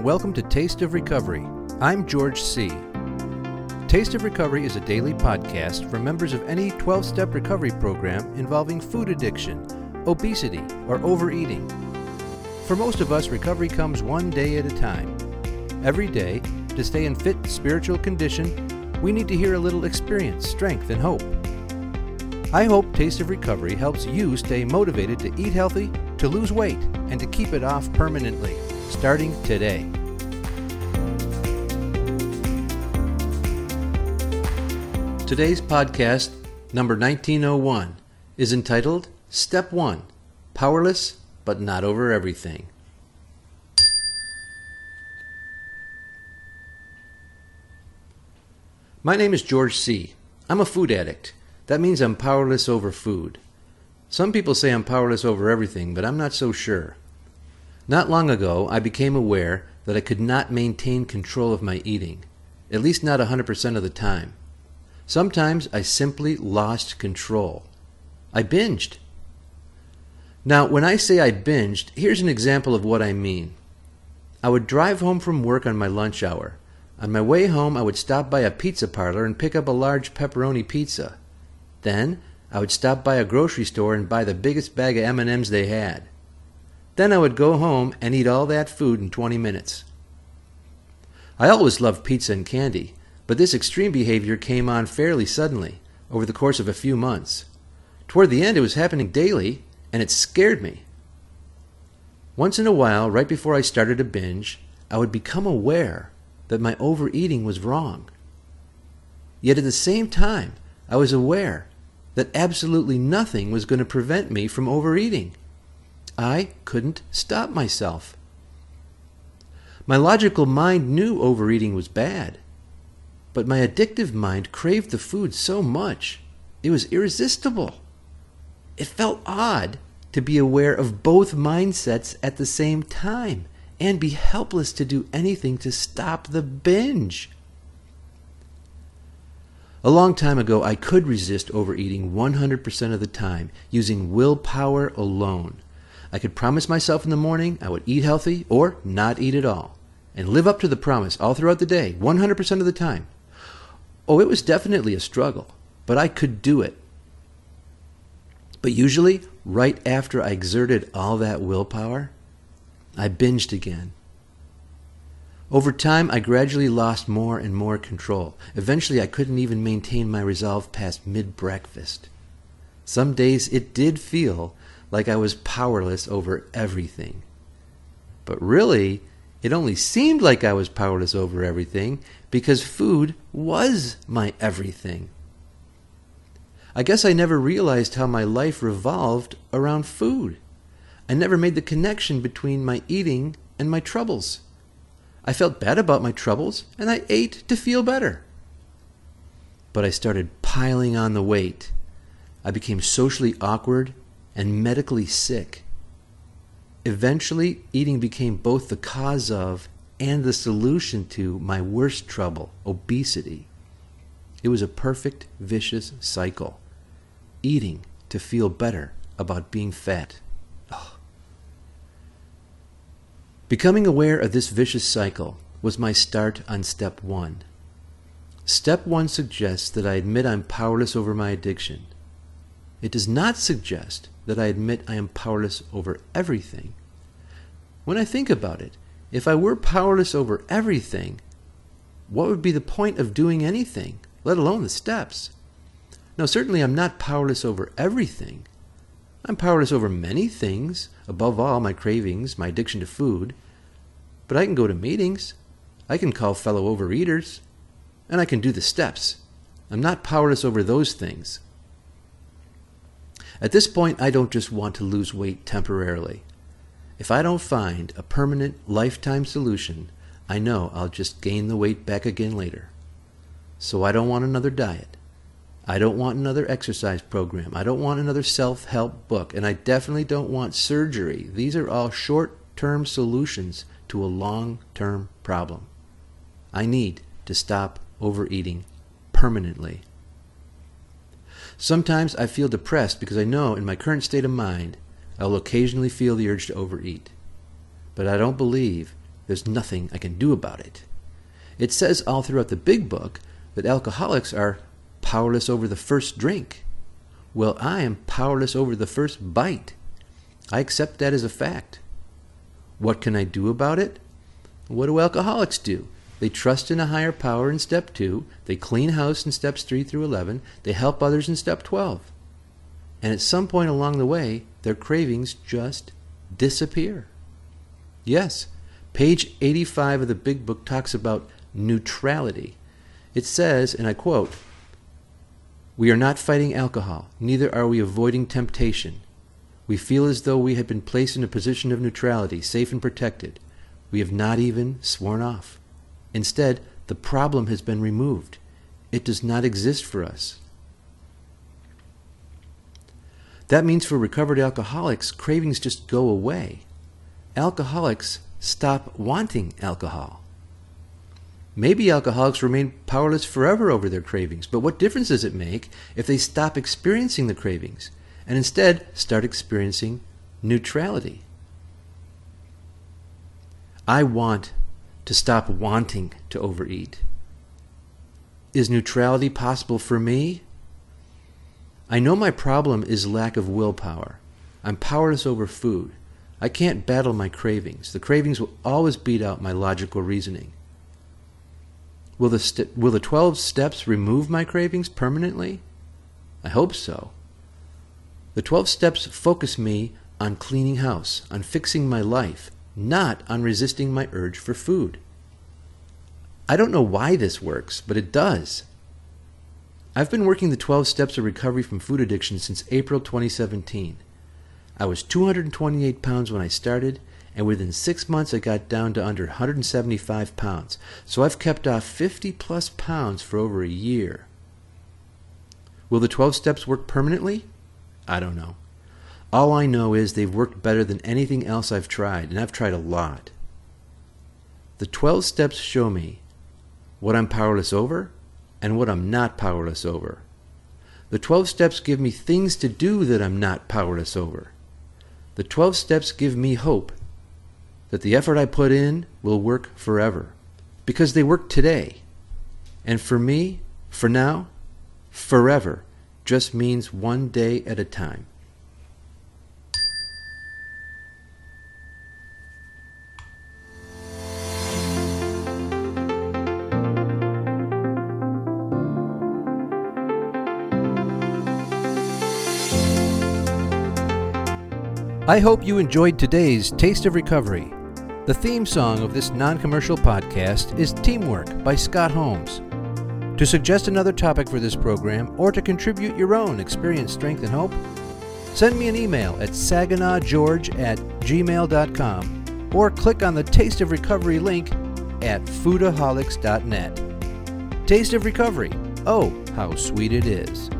and welcome to Taste of Recovery. I'm George C. Taste of Recovery is a daily podcast for members of any 12 step recovery program involving food addiction, obesity, or overeating. For most of us, recovery comes one day at a time. Every day, to stay in fit spiritual condition, we need to hear a little experience, strength, and hope. I hope Taste of Recovery helps you stay motivated to eat healthy, to lose weight, and to keep it off permanently, starting today. Today's podcast, number 1901, is entitled Step 1 Powerless but Not Over Everything. My name is George C. I'm a food addict. That means I'm powerless over food. Some people say I'm powerless over everything, but I'm not so sure. Not long ago, I became aware that I could not maintain control of my eating, at least not 100% of the time. Sometimes I simply lost control. I binged. Now, when I say I binged, here's an example of what I mean. I would drive home from work on my lunch hour. On my way home, I would stop by a pizza parlor and pick up a large pepperoni pizza. Then I would stop by a grocery store and buy the biggest bag of M&Ms they had. Then I would go home and eat all that food in 20 minutes. I always loved pizza and candy, but this extreme behavior came on fairly suddenly, over the course of a few months. Toward the end, it was happening daily, and it scared me. Once in a while, right before I started a binge, I would become aware that my overeating was wrong. Yet at the same time, I was aware that absolutely nothing was going to prevent me from overeating. I couldn't stop myself. My logical mind knew overeating was bad, but my addictive mind craved the food so much it was irresistible. It felt odd to be aware of both mindsets at the same time and be helpless to do anything to stop the binge. A long time ago, I could resist overeating 100% of the time using willpower alone. I could promise myself in the morning I would eat healthy or not eat at all, and live up to the promise all throughout the day, 100% of the time. Oh, it was definitely a struggle, but I could do it. But usually, right after I exerted all that willpower, I binged again over time, I gradually lost more and more control. Eventually, I couldn't even maintain my resolve past mid breakfast. Some days it did feel like I was powerless over everything. But really, it only seemed like I was powerless over everything because food was my everything. I guess I never realized how my life revolved around food. I never made the connection between my eating and my troubles. I felt bad about my troubles, and I ate to feel better. But I started piling on the weight. I became socially awkward and medically sick. Eventually, eating became both the cause of and the solution to my worst trouble, obesity. It was a perfect vicious cycle. Eating to feel better about being fat. Becoming aware of this vicious cycle was my start on step one. Step one suggests that I admit I'm powerless over my addiction. It does not suggest that I admit I am powerless over everything. When I think about it, if I were powerless over everything, what would be the point of doing anything, let alone the steps? Now, certainly I'm not powerless over everything, I'm powerless over many things, above all my cravings, my addiction to food. But I can go to meetings. I can call fellow overeaters. And I can do the steps. I'm not powerless over those things. At this point, I don't just want to lose weight temporarily. If I don't find a permanent lifetime solution, I know I'll just gain the weight back again later. So I don't want another diet. I don't want another exercise program. I don't want another self help book. And I definitely don't want surgery. These are all short term solutions to a long term problem. I need to stop overeating permanently. Sometimes I feel depressed because I know in my current state of mind I will occasionally feel the urge to overeat. But I don't believe there's nothing I can do about it. It says all throughout the big book that alcoholics are powerless over the first drink. Well, I am powerless over the first bite. I accept that as a fact. What can I do about it? What do alcoholics do? They trust in a higher power in step 2, they clean house in steps 3 through 11, they help others in step 12. And at some point along the way, their cravings just disappear. Yes, page 85 of the Big Book talks about neutrality. It says, and I quote, We are not fighting alcohol, neither are we avoiding temptation. We feel as though we had been placed in a position of neutrality, safe and protected. We have not even sworn off. Instead, the problem has been removed. It does not exist for us. That means for recovered alcoholics, cravings just go away. Alcoholics stop wanting alcohol. Maybe alcoholics remain powerless forever over their cravings, but what difference does it make if they stop experiencing the cravings and instead start experiencing neutrality? I want to stop wanting to overeat. Is neutrality possible for me? I know my problem is lack of willpower. I'm powerless over food. I can't battle my cravings. The cravings will always beat out my logical reasoning. Will the, st- will the 12 steps remove my cravings permanently? I hope so. The 12 steps focus me on cleaning house, on fixing my life, not on resisting my urge for food. I don't know why this works, but it does. I've been working the 12 steps of recovery from food addiction since April 2017. I was 228 pounds when I started, and within six months I got down to under 175 pounds. So I've kept off 50 plus pounds for over a year. Will the 12 steps work permanently? I don't know. All I know is they've worked better than anything else I've tried, and I've tried a lot. The 12 steps show me what I'm powerless over and what I'm not powerless over. The 12 steps give me things to do that I'm not powerless over. The 12 steps give me hope that the effort I put in will work forever because they work today. And for me, for now, forever just means one day at a time. I hope you enjoyed today's Taste of Recovery. The theme song of this non commercial podcast is Teamwork by Scott Holmes. To suggest another topic for this program or to contribute your own experience, strength, and hope, send me an email at saginawgeorge at gmail.com or click on the Taste of Recovery link at foodaholics.net. Taste of Recovery. Oh, how sweet it is.